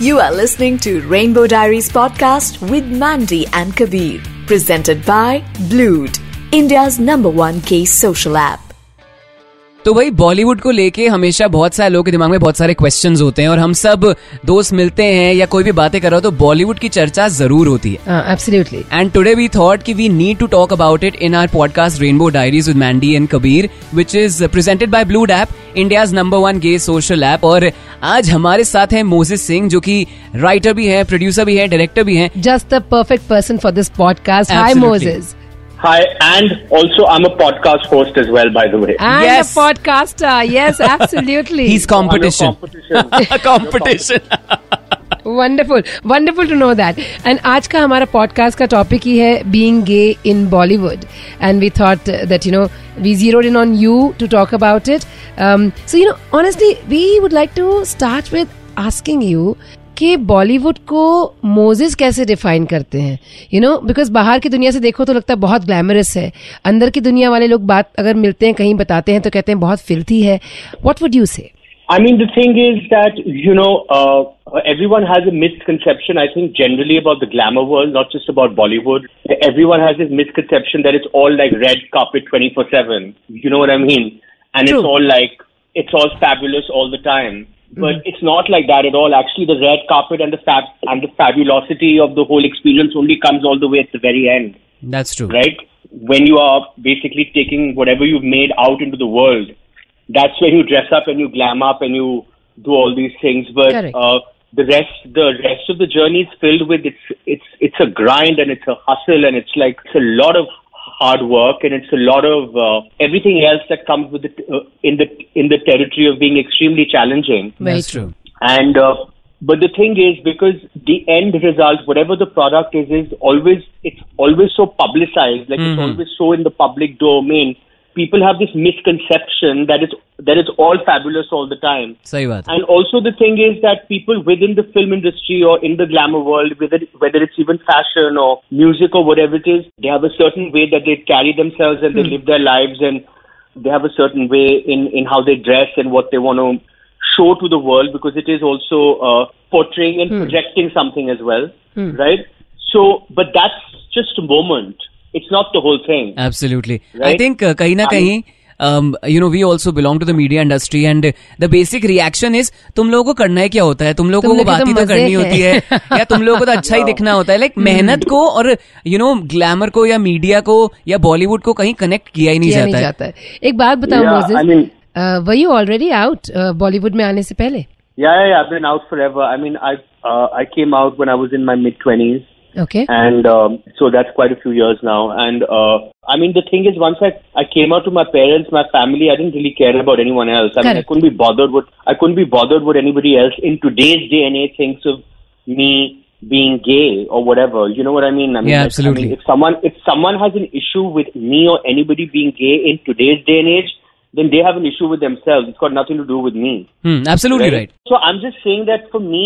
You are listening to Rainbow Diaries podcast with Mandy and Kabir, presented by Blued, India's number one case social app. तो भाई बॉलीवुड को लेके हमेशा बहुत सारे लोगों के दिमाग में बहुत सारे क्वेश्चंस होते हैं और हम सब दोस्त मिलते हैं या कोई भी बातें कर रहा हो तो बॉलीवुड की चर्चा ज़रूर होती है। Absolutely and today we thought कि we need to talk about it in our podcast rainbow diaries with Mandy and Kabir which is presented by Blued app India's number one gay social app और आज हमारे साथ है Moses Singh जो कि writer भी है प्रोड्यूसर भी है डायरेक्टर भी है। Just the perfect person for this podcast hi. Moses Hi, and also I'm a podcast host as well, by the way. And Yes. a podcaster. Yes, absolutely. He's competition. competition. competition. Wonderful wonderful to know that and आज का हमारा podcast का topic ही है being gay in Bollywood and we thought that you know we जीरोड in on you to talk about it so you know honestly we would like to start with asking you कि बॉलीवुड को Moses कैसे define करते हैं? You know because बाहर की दुनिया से देखो तो लगता है बहुत ग्लैमरस है। अंदर की दुनिया वाले लोग बात अगर मिलते हैं कहीं बताते हैं तो कहते हैं बहुत फिल्थी है। What would you say I mean the is that you know everyone has misconception I think generally about the glamour world not just about Bollywood everyone has misconception that is all like red carpet twenty four seven you know I mean and it's all like it's all fabulous all the time But it's not like that at all. Actually, the red carpet and the fab and the fabulosity of the whole experience only comes all the way at the very end. That's true. right? When you are basically taking whatever you've made out into the world, that's when you dress up and you glam up and you do all these things. But uh, the rest, the rest of the journey is filled with it's it's it's a grind and it's a hustle and it's like it's a lot of hard work and it's a lot of uh, everything else that comes with it uh, in the in the territory of being extremely challenging. That's true. And uh, but the thing is, because the end result, whatever the product is, is always it's always so publicized, like it's always so in the public domain people have this misconception that it's that it's all fabulous all the time. And also the thing is that people within the film industry or in the glamour world, whether whether it's even fashion or music or whatever it is, they have a certain way that they carry themselves and they hmm. live their lives and they have a certain way in in how they dress and what they want to show to the world because it is also uh, portraying and hmm. projecting something as well, hmm. right? So, but that's just a moment. it's not the whole thing. Absolutely. Right? I think uh, कहीं ना कहीं um, you know we also belong to the media industry and the basic reaction is तुम लोगों को करना है क्या होता है तुम लोगों को बात ही तो करनी होती है या तुम लोगों को तो अच्छा ही दिखना होता है लाइक like, मेहनत को और यू नो ग्लैमर को या मीडिया को या बॉलीवुड को कहीं कनेक्ट किया ही नहीं किया जाता, नहीं जाता है. है एक बात बताओ were you already out Bollywood में आने से पहले Yeah, yeah, I've been out forever. I mean, I uh, I came out when I was in my mid 20s. Okay. And um, so that's quite a few years now. And uh, I mean, the thing is, once I, I came out to my parents, my family, I didn't really care about anyone else. I Correct. mean, I couldn't be bothered with I couldn't be bothered with anybody else in today's day and age thinks of me being gay or whatever. You know what I mean? I mean, yeah, absolutely. I mean, if someone if someone has an issue with me or anybody being gay in today's day and age, then they have an issue with themselves. It's got nothing to do with me. Absolutely right So I'm just saying that for me,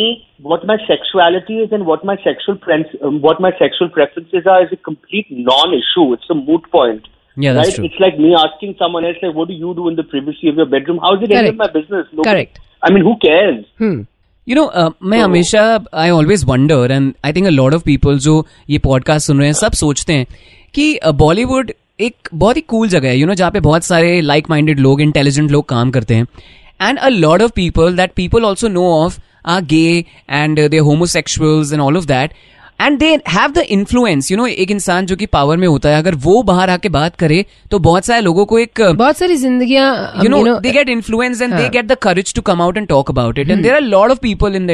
what my sexuality is and what my sexual pre- um, what my sexual preferences are is a complete non-issue. It's a moot point. Yeah, that's right? true. It's like me asking someone else, like, what do you do in the privacy of your bedroom? How is it any Correct. of my business? Nobody- Correct. I mean, who cares? Hmm you know मैं हमेशा I always wonder and I think a lot of people जो ये podcast सुन रहे हैं सब सोचते हैं कि बॉलीवुड एक बहुत ही कूल जगह है यू नो जहाँ पे बहुत सारे लाइक माइंडेड लोग इंटेलिजेंट लोग काम करते हैं and a lot of people that people also know of are gay and they homosexuals and all of that and they have the influence you know एक इंसान जो कि पावर में होता है अगर वो बाहर आके बात करे तो बहुत सारे लोगों को एक बहुत सारी ज़िंदगी you know, they get influenced and they हाँ. get the courage to come out and talk about it. And there are a lot of people in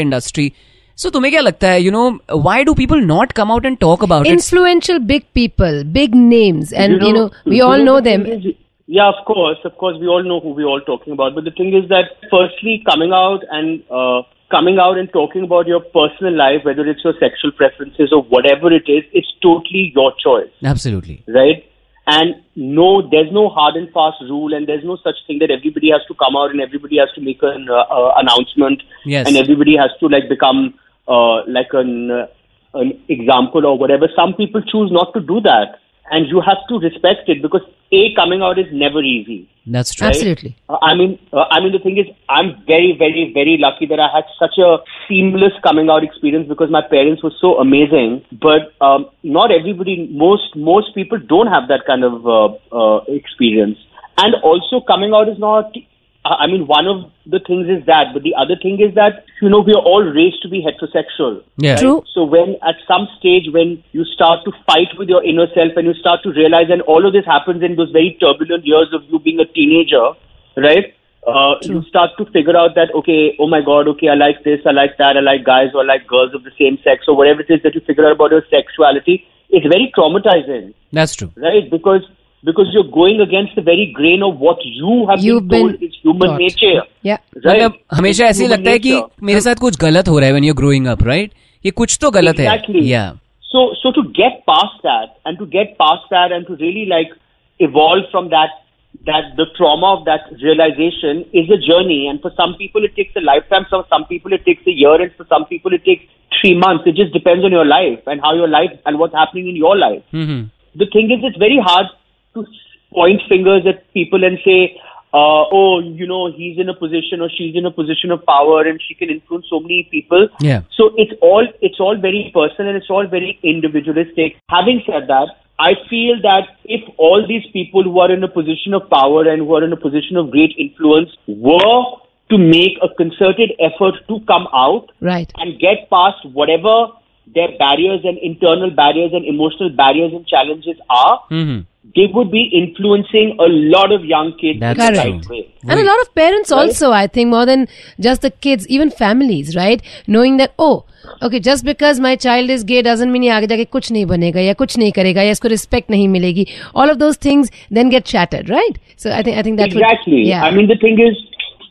the industry. So तुम्हें क्या लगता है, you know, why do people not come out and talk about it? influential big people, big names, and you know, we you all know the them. thing is- yeah, of course, of course, we all know who we're all talking about. But the thing is that, firstly, coming out and uh, coming out and talking about your personal life, whether it's your sexual preferences or whatever it is, it's totally your choice. Absolutely. right? And no, there's no hard and fast rule, and there's no such thing that everybody has to come out and everybody has to make an uh, uh, announcement, Yes. and everybody has to like become uh, like an uh, an example or whatever. Some people choose not to do that, and you have to respect it because a coming out is never easy. That's true. Absolutely. Uh, I mean, uh, I mean, the thing is, I'm very, very, very lucky that I had such a seamless coming out experience because my parents were so amazing. But um, not everybody, most most people don't have that kind of uh, uh, experience. And also, coming out is not. I I mean, one of the things is that, but the other thing is that you know we are all raised to be heterosexual. Yeah. True. So when at some stage when you start to fight with your inner self and you start to realize, and all of this happens in those very turbulent years of you being a teenager, right? Uh, you start to figure out that okay, oh my God, okay, I like this, I like that, I like guys or I like girls of the same sex or whatever it is that you figure out about your sexuality. It's very traumatizing, That's true. right? Because because you're going against the very grain of what you have You've been told been is human taught. nature. Yeah. Right? मतलब हमेशा It's ऐसे ही human लगता है कि nature. मेरे साथ कुछ गलत हो रहा है when you're growing up, right? ये कुछ तो गलत Exactly. है. Yeah. So, so to get past that and to get past that and to really like evolve from that, that the trauma of that realization is a journey. And for some people it takes a lifetime. For some people it takes a year, and for some people it takes three months. It just depends on your life and how your life and what's happening in your life. Mm-hmm. The thing is, it's very hard to point fingers at people and say, uh, oh, you know, he's in a position or she's in a position of power and she can influence so many people. Yeah. So it's all it's all very personal and it's all very individualistic. Having said that, I feel that if all these people who are in a position of power and who are in a position of great influence were to make a concerted effort to come out Right. and get past whatever their barriers and internal barriers and emotional barriers and challenges are, Mm-hmm. they would be influencing a lot of young kids That's in the true. right way. And a lot of parents also, I think, more than just the kids, even families, right? Knowing that, oh, okay, just because my child is gay doesn't mean ये आगे जाके कुछ नहीं बनेगा या कुछ नहीं करेगा या इसको respect नहीं मिलेगी. All of those things then get shattered, right? So I think I think that exactly. would yeah. I mean, the thing is,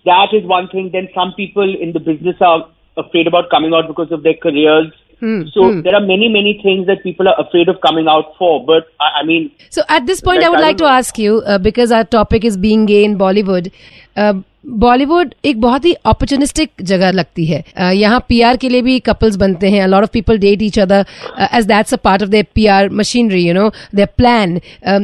that is one thing. Then some people in the business are afraid about coming out because of their careers. Hmm, So there are many, many things that people are afraid of coming out for. But I, I mean, So at this point, I would I like to ask you uh, because our topic is being gay in Bollywood. Uh, Bollywood एक बहुत ही opportunistic जगह लगती है। यहाँ PR के लिए भी couples बनते हैं। Lot of people date each other as that's a part of their PR machinery you know their plan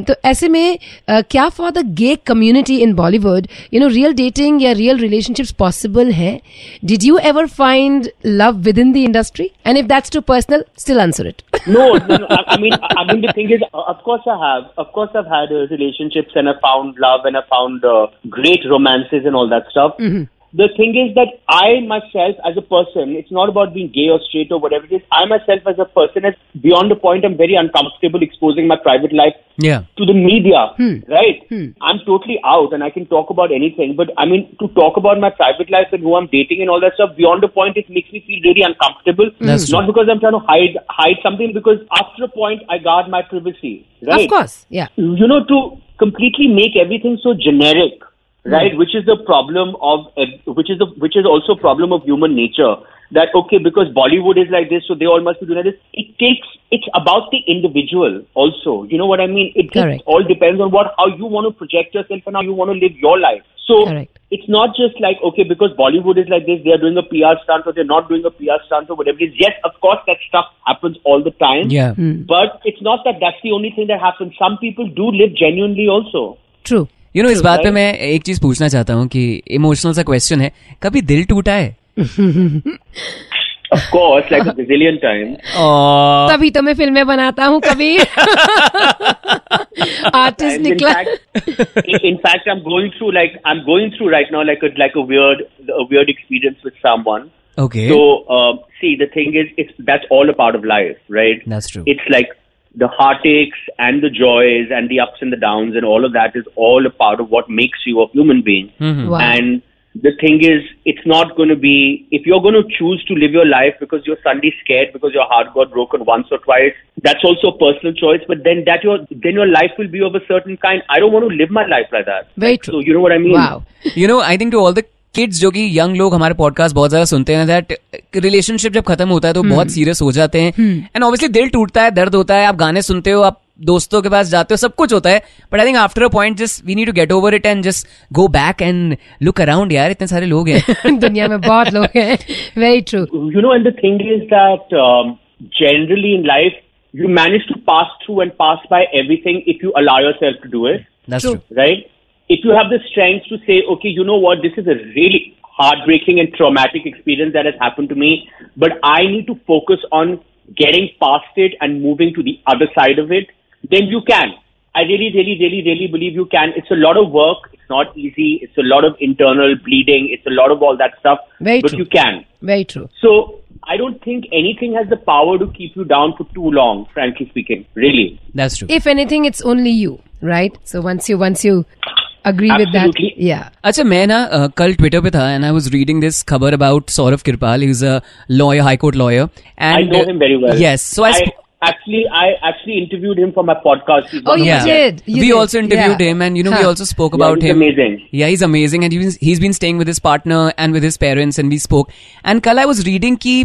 तो ऐसे में क्या for the gay community in Bollywood you know real dating या रियल रिलेशनशिप्स पॉसिबल है? Did you ever find love within the industry and if that's too personal still answer it no, no, no. I, I mean, I mean, the thing is, uh, of course I have. Of course I've had uh, relationships and I found love and I found uh, great romances and all that stuff. Mm-hmm. The thing is that I myself, as a person, it's not about being gay or straight or whatever it is. I myself, as a person, is beyond the point. I'm very uncomfortable exposing my private life Yeah. to the media, hmm. right? Hmm. I'm totally out and I can talk about anything. But I mean, to talk about my private life and who I'm dating and all that stuff, beyond the point, it makes me feel really uncomfortable. That's true. Not because I'm trying to hide hide something, because after a point, I guard my privacy, right? Of course, yeah. You know, to completely make everything so generic, Hmm. right? Which is the problem of, eh, which is the, which is also a problem of human nature. That okay, because Bollywood is like this, so they all must be doing like this. It takes, it's about the individual also. You know what I mean? It just all depends on what, how you want to project yourself and how you want to live your life. So Correct. it's not just like okay, because Bollywood is like this, they are doing a PR stunt or they're not doing a PR stunt or whatever it is. Yes, of course, that stuff happens all the time. Yeah. Hmm. But it's not that that's the only thing that happens. Some people do live genuinely also. True. You know इस बात पे मैं एक चीज़ पूछना चाहता हूँ कि emotional सा क्वेश्चन है कभी दिल टूटा है? Of course like a bajillion time तभी तो मैं फ़िल्में बनाता हूँ कभी। आर्टिस्ट निकला। In fact I am going through like I am going through right now like like a experience with someone okay so see the thing is it's that's all a part of life right that's true it's like the heartaches and the joys and the ups and the downs and all of that is all a part of what makes you a human being. Mm-hmm. Wow. And the thing is, it's not going to be, if you're going to choose to live your life because you're suddenly scared because your heart got broken once or twice, that's also a personal choice. But then that your, then your life will be of a certain kind. I don't want to live my life like that. Very true. So you know what I mean? Wow. you know, I think to all the kids जो कि young लोग हमारे podcast बहुत ज़्यादा सुनते हैं that relationship जब खत्म होता है तो बहुत सीरियस हो जाते हैं। एंड ऑब्वियसली दिल टूटता है दर्द होता है आप गाने सुनते हो आप दोस्तों के पास जाते हो सब कुछ होता है। But I think after a point just we need to get over it and just go back and look around यार इतने सारे लोग हैं। दुनिया में बहुत लोग हैं। Very true you know, and the thing is that um, generally in you you manage to pass through and pass by everything if you allow yourself to do it, That's True. true. right? If you have the strength to say, okay, you know what, this is a really heartbreaking and traumatic experience that has happened to me, but I need to focus on getting past it and moving to the other side of it, then you can. I really, really, really, really believe you can. It's a lot of work. It's not easy. It's a lot of internal bleeding. It's a lot of all that stuff. Very but true. you can. Very true. So I don't think anything has the power to keep you down for too long, frankly speaking. Really. That's true. If anything, it's only you, right? So once you once you agree with that. Yeah. अच्छा मैं ना कल Twitter पे था and I was reading this cover about Saurabh Kirpal. He's a lawyer, high court lawyer. And I know uh, him very well. Yes. So I actually I actually interviewed him for my podcast. He's Oh, one you yeah. did. You we did. also interviewed Yeah. him and you know we also spoke Yeah, about he's him amazing. yeah he's amazing and he's, he's been staying with his partner and with his parents and we spoke and kal i was reading ki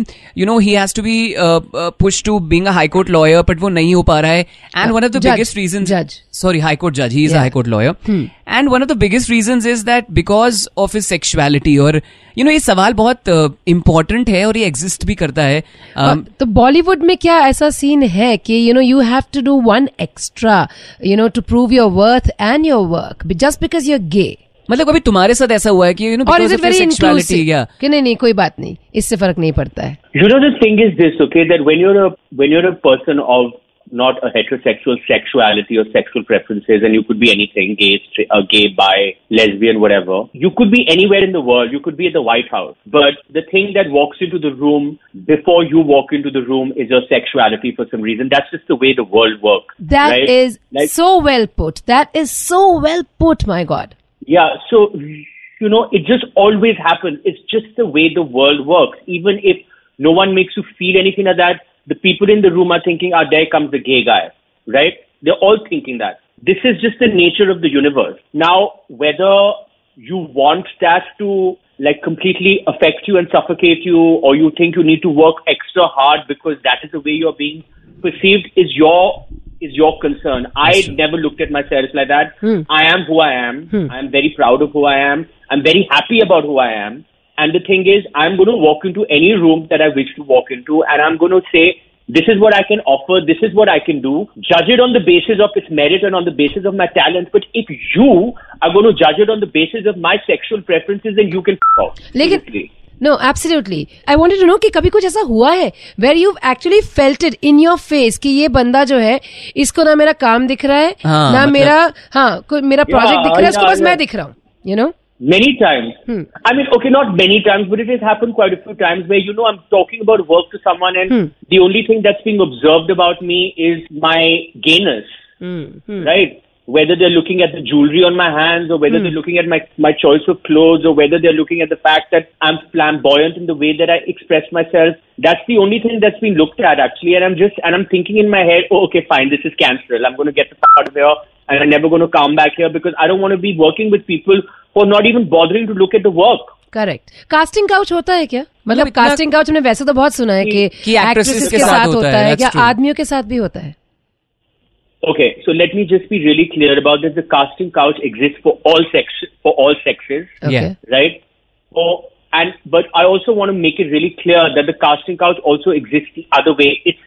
you know he has to be uh, uh, pushed to being a high court lawyer but wo nahi ho pa raha hai and one of the Judge. biggest reasons Judge. sorry high court judge he is Yeah. a high court lawyer and one of the biggest reasons is that because of his sexuality और you know ये सवाल बहुत important है और ये exist भी करता है। um, तो बॉलीवुड में क्या ऐसा सीन है कि you know you have to do one extra you know to prove your worth and your work just because you're gay मतलब कभी तुम्हारे साथ ऐसा हुआ है कि यू नो और is because it very sexuality या कि नहीं नहीं कोई बात नहीं इससे फ़र्क नहीं पड़ता है। You know the thing is this, okay, that when you're a when you're a person of not a heterosexual sexuality or sexual preferences, and you could be anything, gay, straight, uh, gay, bi, lesbian, whatever. You could be anywhere in the world. You could be at the White House. But the thing that walks into the room before you walk into the room is your sexuality for some reason. That's just the way the world works. That is right? Like- so well put. That is so well put, my God. Yeah, so you know, it just always happens. It's just the way the world works. Even if no one makes you feel anything like that, the people in the room are thinking, "Ah, there comes the gay guy," right? They're all thinking that. This is just the nature of the universe. Now, whether you want that to like completely affect you and suffocate you, or you think you need to work extra hard because that is the way you're being perceived, is your is your concern. I never looked at myself like that. I am who I am. I am very proud of who I am. I'm very happy about who I am. And the thing is, I'm going to walk into any room that I wish to walk into, and I'm going to say, this is what I can offer, this is what I can do. Judge it on the basis of its merit and on the basis of my talent. But if you are going to judge it on the basis of my sexual preferences, then you can f off. लेकिन Seriously. No absolutely I wanted to know कि कभी कुछ ऐसा हुआ है where you actually felt it in your face कि ये बंदा जो है इसको ना मेरा काम दिख रहा है हाँ, ना मतलब- मेरा हाँ कोई मेरा प्रोजेक्ट दिख रहा है इसको yeah, बस मैं yeah. दिख रहा हूँ you know Many times. Hmm. I mean, okay, not many times, but it has happened quite a few times where, you know, I'm talking about work to someone and hmm. the only thing that's being observed about me is my gayness, hmm. right? Whether they're looking at the jewelry on my hands or whether they're looking at my, my choice of clothes or whether they're looking at the fact that I'm flamboyant in the way that I express myself. That's the only thing that's been looked at actually. And I'm just, and I'm thinking in my head, oh, okay, fine, this is cancel. I'm going to get the fuck out of here and I'm never going to come back here because I don't want to be working with people who are not even bothering to look at the work. Correct casting couch होता है क्या मतलब इतना- casting couch हमने वैसे तो बहुत सुना है कि कि actresses actresses के साथ होता है, है that's क्या true. आदमियों के साथ भी होता है Okay, so let me just be really clear about this. The casting couch exists for all sex for all sexes. Okay. Right? For and but I also want to make it really clear that the casting couch also exists the other way. It's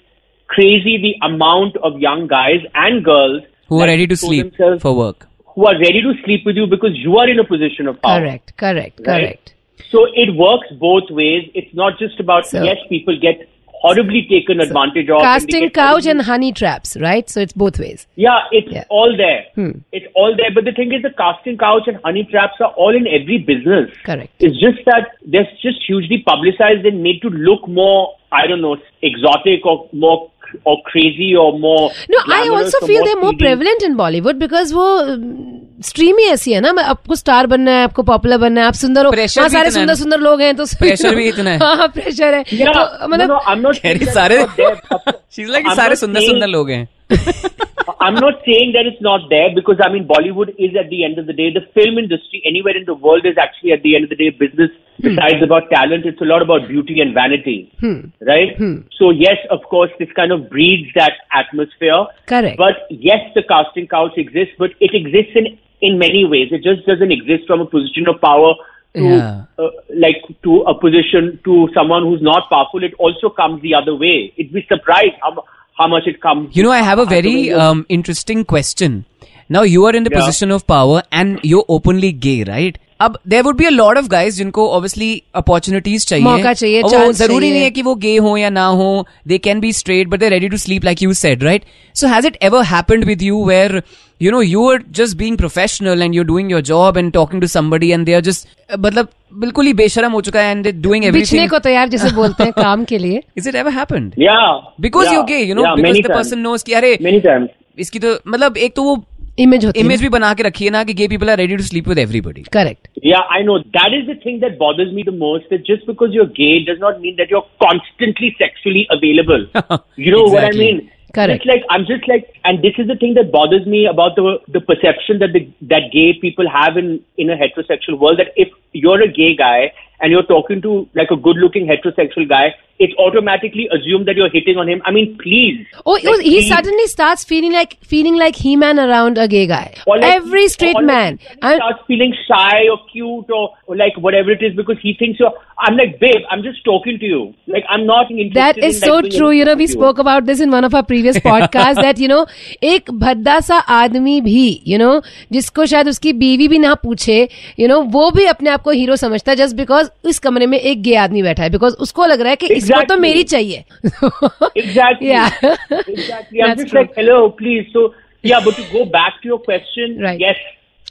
crazy the amount of young guys and girls who are ready to sleep for work. Who are ready to sleep with you because you are in a position of power. Correct, correct, right? correct. So it works both ways. It's not just about so, yes, people get horribly taken so advantage of. Casting couch and honey traps, right? So it's both ways. Yeah, it's yeah. all there. Hmm. It's all there. But the thing is, the casting couch and honey traps are all in every business. Correct. It's just that they're just hugely publicized and made to look more I don't know, exotic or more or crazy or more. No, I also feel they're more prevalent in Bollywood because वो stream ही ऐसी है ना मैं- आपको star बनना है आपको पॉपुलर बनना है आप सुंदर हो हाँ सारे सुंदर सुंदर लोग हैं तो Pressure भी इतना है। हाँ प्रेशर है तो मतलब I'm not saying सारे सारे सुंदर सुंदर लोग हैं I'm not saying that it's not there because I mean Bollywood is at the end of the day the film industry anywhere in the world is actually at the end of the day business. Hmm. Besides about talent, it's a lot about beauty and vanity, hmm. right? Hmm. So yes, of course, this kind of breeds that atmosphere. Correct. But yes, the casting couch exists, but it exists in in many ways. It just doesn't exist from a position of power. To, Yeah. uh, like to a position to someone who's not powerful, it also comes the other way. It'd be surprised how how much it comes. You know, I have a very um, interesting question. Now you are in the position of power and you openly gay right अब there would be a lot of guys जिनको obviously opportunities चाहिए। मौका चाहिए वो ज़रूरी नहीं है कि वो गे हो या ना हो they can be straight but they ready to sleep like you said right so has it ever happened with you where you know you are just being professional and you doing your job and talking to somebody and they are just मतलब बिल्कुल ही बेशरम हो चुका है and doing everything को तैयार जैसे बोलते हैं काम के लिए। इज़ इट एवर हैपेंड या because you gay you know because the person knows की अरे इसकी तो मतलब एक तो वो इमेज होती इमेज भी बना के रखी है ना कि gay people are ready to sleep with everybody correct Yeah, I know. That is the thing that bothers me the most. That just because you're gay does not mean that you're constantly sexually available. you know what I Exactly. mean? Correct. It's like I'm just like, and this is the thing that bothers me about the the perception that the that gay people have in in a heterosexual world. That if you're a gay guy and you're talking to like a good-looking heterosexual guy, it's automatically assumed that you're hitting on him. I mean, please. Oh, Like, oh, he please. suddenly starts feeling like feeling like he man around a gay guy. Or like- Every straight or like man. he I'm- starts feeling shy or cute or, or like whatever it is because he thinks you're. I'm like, babe, I'm just talking to you. Like, I'm not interested. That is in, so like, doing true. You know, anything we with spoke about this in one of our previous podcasts that, you know, एक भद्दा सा आदमी भी, you know, जिसको शायद उसकी बीवी भी ना पूछे, you know, वो भी अपने आप को हीरो समझता है just because इस कमरे में एक गे आदमी बैठा है because उसको लग रहा है कि इसको तो Exactly. मेरी चाहिए. Exactly. Yeah. exactly. I'm That's just true. like, hello, please. So, yeah, but to go back to your question, Right. yes.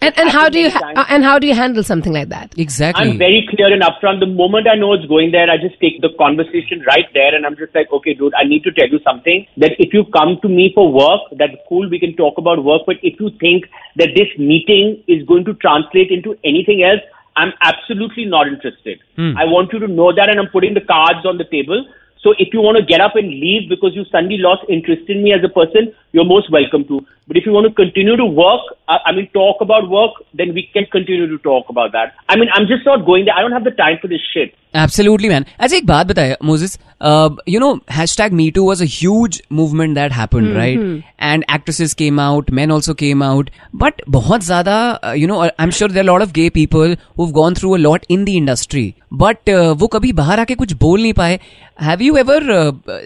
And, and how do you, Happens ha- anytime. and how do you handle something like that? Exactly I'm very clear and upfront. The moment I know it's going there, I just take the conversation right there and I'm just like, okay, dude, I need to tell you something that if you come to me for work, that's cool, we can talk about work. But if you think that this meeting is going to translate into anything else, I'm absolutely not interested. Hmm. I want you to know that and I'm putting the cards on the table. So if you want to get up and leave because you suddenly lost interest in me as a person, you're most welcome to. But if you want to continue to work, I, I mean, talk about work, then we can continue to talk about that. I mean, I'm just not going there. I don't have the time for this shit. Absolutely man अच्छा एक बात बताया Moses you know hashtag me too was a movement that happen right and actresses came out man also came out but बहुत ज़्यादा you know I am sure there lot of gay people who've gone through a lot in the industry but वो कभी बाहर आके कुछ बोल नहीं पाए. Have you ever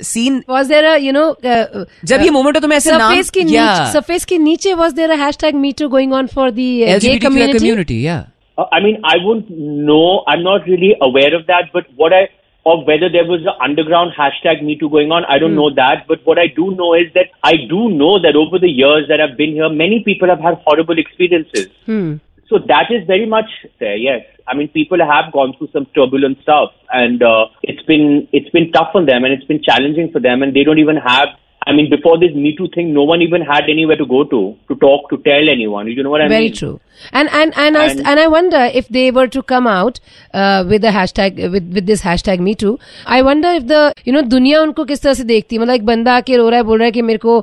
seen was there you know जब ये मोमेंट हो तो मैं ऐसे नाम सरफेस के नीचे सरफेस के नीचे was there a hashtag me too going on for the gay community या Uh, I mean, I wouldn't know. I'm not really aware of that. But what I, of whether there was an underground hashtag Me Too going on, I don't know that. But what I do know is that I do know that over the years that I've been here, many people have had horrible experiences. Hmm. So that is very much there. Yes, I mean people have gone through some turbulent stuff, and uh, it's been it's been tough on them, and it's been challenging for them, and they don't even have. I mean, before this Me Too thing, no one even had anywhere to go to to talk to tell anyone. You know what I Very mean? Very true. And and and and I And- I wonder if they were to come out uh, with the hashtag with with this hashtag Me Too. I wonder if the you know दुनिया उनको किस तरह से देखती है मतलब एक बंदा आके रो रहा है बोल रहा है कि मेरे को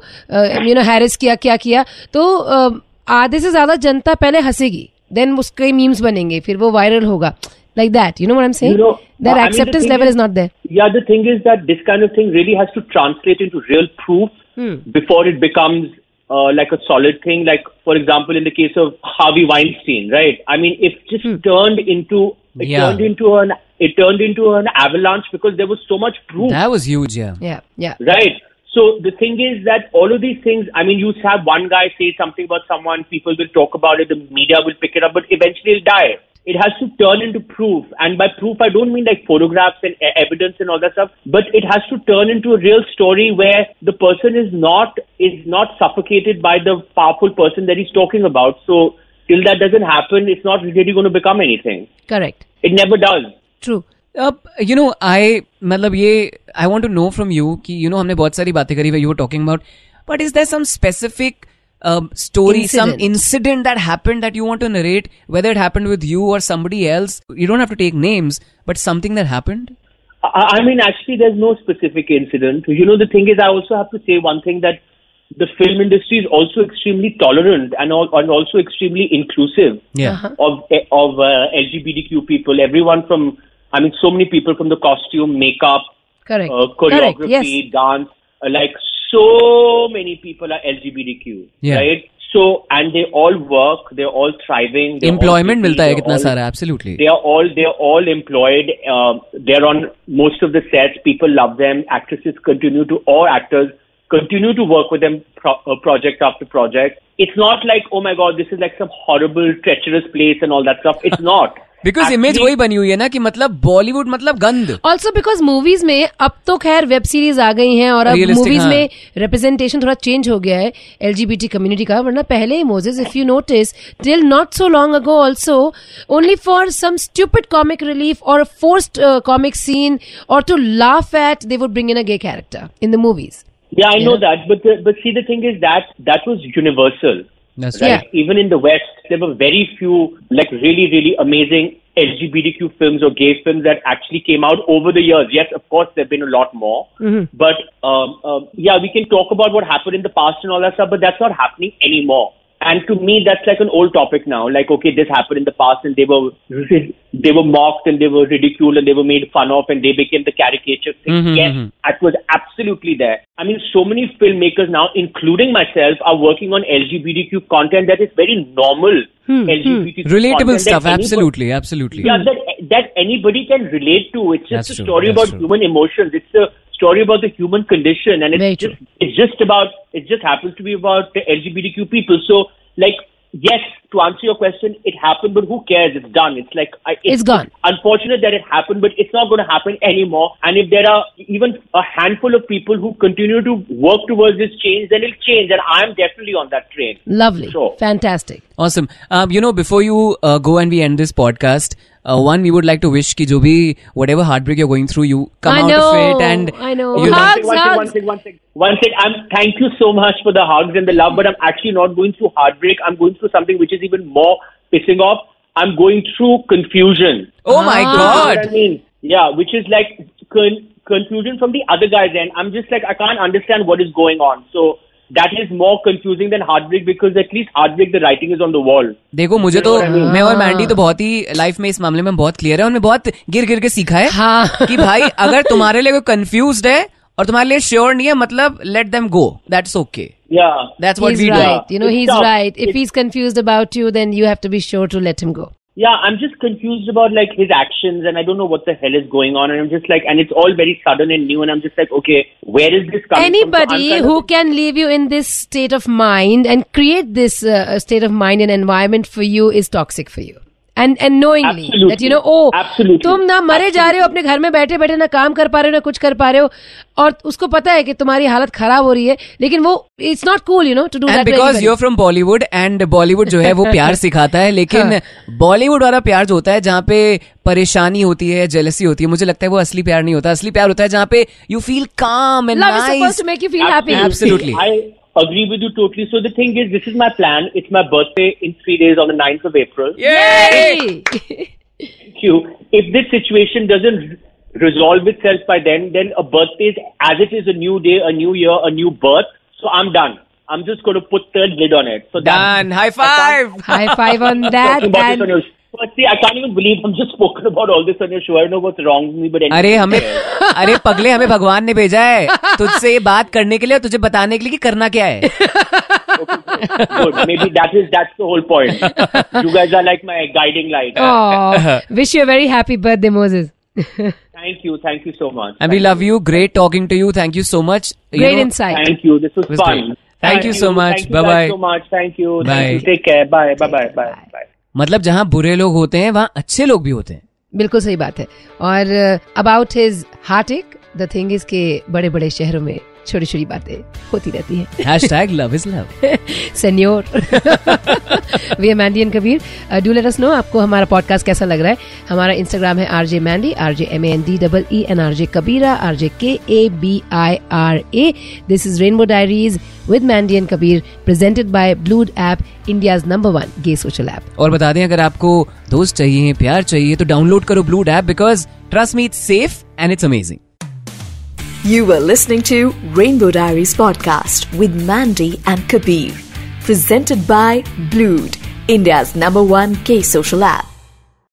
यू नो हैरिस किया क्या किया तो uh, आधे से ज़्यादा जनता पहले हंसेगी देन उसके मीम्स बनेंगे फिर वो वायरल होगा like that you know what i'm saying You know, that I acceptance thing level is- is not there Yeah, the thing is that this kind of thing really has to translate into real proof Hmm. before it becomes uh, like a solid thing. Like, for example, in the case of Harvey Weinstein, right? I mean, it just Hmm. turned into it Yeah. turned into an it turned into an avalanche because there was so much proof, that was huge yeah yeah yeah right? So the thing is that all of these things, I mean, you have one guy say something about someone, people will talk about it, the media will pick it up, but eventually it'll die It has to turn into proof, and by proof, I don't mean like photographs and e- evidence and all that stuff, but it has to turn into a real story where the person is not is not suffocated by the powerful person that he's talking about. So till that doesn't happen, it's not really going to become anything. correct It never does. true अब you know I मतलब ये I want to know from you कि you know हमने बहुत सारी बातें करी you were talking about but is there some specific story some Incident. incident that happened that you want to narrate whether it happened with you or somebody else you don't have to take names but something that happened I, I mean, actually, there's no specific incident. You know, the thing is, I also have to say one thing that the film industry is also extremely tolerant and, al- and also extremely inclusive yeah of of uh, LGBTQ people. Everyone from, I mean, so many people from the costume, makeup, correct uh, correct choreography, yes dance, uh, like so many people are LGBTQ, yeah. right? So and they all work, they're all thriving. They're Employment all milta hai kitna absolutely. They are all they're all employed. Uh, they're on most of the sets. People love them. Actresses continue to all actors continue to work with them pro- uh, project after project. It's not like oh my god, this is like some horrible treacherous place and all that stuff. It's not. Because image वही बनी हुई है ना कि मतलब बॉलीवुड मतलब गंद also because movies में अब तो खैर वेब सीरीज़ आ गई हैं और अब मूवीज़ हाँ. में रिप्रेजेंटेशन थोड़ा चेंज हो गया है एलजीबीटी कम्युनिटी का वरना पहले Moses if you notice till not so long ago also only for some stupid comic relief और फोर्स्ड कॉमिक सीन और to laugh at they would bring in a gay character in the movies Yeah, I yeah. know that, but the, but see, the thing is that that was universal. That's Right? Yeah. Even in the West, there were very few like really really amazing LGBTQ films or gay films that actually came out over the years. Yes, of course, there've been a lot more, but um, um, yeah, we can talk about what happened in the past and all that stuff, but that's not happening anymore. And to me, that's like an old topic now. Like, okay, this happened in the past, and they were they were mocked and they were ridiculed and they were made fun of, and they became the caricature thing. Mhm, yes, mhm. that was absolutely there. I mean, so many filmmakers now, including myself, are working on LGBTQ content that is very normal LGBTQ relatable content that stuff anybody- absolutely absolutely Yeah, that that anybody can relate to. It's just That's a story that's about true. human emotions. It's a story about the human condition, and it's just it's just about it just happens to be about the LGBTQ people. So, like, yes, to answer your question, it happened, but who cares? It's done. It's like I, It's gone. Unfortunate that it happened, but it's not going to happen anymore. And if there are even a handful of people who continue to work towards this change, then it'll change. And I'm definitely on that train. Lovely. Sure. Fantastic. Awesome. Um, you know, before you uh, go and we end this podcast, uh, one, we would like to wish ki jo bhi, whatever heartbreak you're going through, you come I out know, of it and I know. you Hugs, one thing, one thing, one thing, one thing. I'm thank you so much for the hugs and the love, but I'm actually not going through heartbreak. I'm going through something which is even more pissing off. I'm going through confusion. Oh my Ah. You know what god. I mean, yeah, which is like con- confusion from the other guy's end. I'm just like I can't understand what is going on. So that is more confusing than heartbreak because at least heartbreak the writing is on the देखो मुझे तो मैं और हाँ। मैंडी तो बहुत ही life में इस मामले में बहुत क्लियर है और मैं बहुत गिर गिर के सीखा है हाँ. कि भाई अगर तुम्हारे लिए कोई कंफ्यूज है और तुम्हारे लिए श्योर नहीं है मतलब let them go that's okay Yeah, that's what he's we you Do. You know, it's he's tough. right. If it's he's confused about you, then you have to be sure to. Yeah, I'm just confused about like his actions and I don't know what the hell is going on and I'm just like and it's all very sudden and new and I'm just like, okay, where is this coming Anybody? So who of- can leave you in this state of mind and create this uh, state of mind and environment for you is toxic for you. And and knowingly Absolutely. that you know, oh, तुम ना मरे जा रहे हो अपने घर में बैठे बैठे ना काम कर पा रहे हो ना कुछ कर पा रहे हो और उसको पता है कि तुम्हारी हालत खराब हो रही है लेकिन वो it's not cool you know to do that because you're from Bollywood and Bollywood जो है वो प्यार सिखाता है लेकिन बॉलीवुड वाला प्यार जो होता है जहाँ पे परेशानी होती है जेलसी होती है मुझे लगता है वो असली प्यार नहीं होता असली प्यार होता है जहाँ पे you feel calm and nice to make you feel happy Absolutely. I agree with you totally. So the thing is, this is my plan. It's my birthday in three days on the 9th of April. Yay! Thank you. If this situation doesn't resolve itself by then, then a birthday is as it is a new day, a new year, a new birth. So I'm done. I'm just going to put third lid on it. So that's- Done. High five. High five on that अरे हमें अरे पगले हमें भगवान ने भेजा है तुझसे ये बात करने के लिए और तुझे बताने के लिए कि करना क्या है wish you very happy birthday Moses thank you thank you so much and thank we love you great talking to you thank you so much great you insight thank you this was, was fun thank, thank you so much bye bye Thank you so much thank you bye. thank you take care bye bye bye bye, bye. मतलब जहाँ बुरे लोग होते हैं, वहाँ अच्छे लोग भी होते हैं। बिल्कुल सही बात है। और अबाउट हिज हार्ट एक द थिंग इज़ के बड़े बड़े शहरों में छोटी छोटी बातें होती रहती है। Hash love is love senior we am Mandy and Kabir do let us know आपको हमारा पॉडकास्ट कैसा लग रहा है। हमारा इंस्टाग्राम है RJ Mandy RJ M N D double E N RJ Kabira RJ K A B I R A this is rainbow diaries with Mandy and Kabir presented by Blued app India number one gay social app और बता दें अगर आपको दोस्त चाहिए प्यार चाहिए तो डाउनलोड करो Blued app because trust me it's safe and it's amazing You were listening to Rainbow Diaries podcast with Mandy and Kabir. Presented by Blued, India's number one gay social app.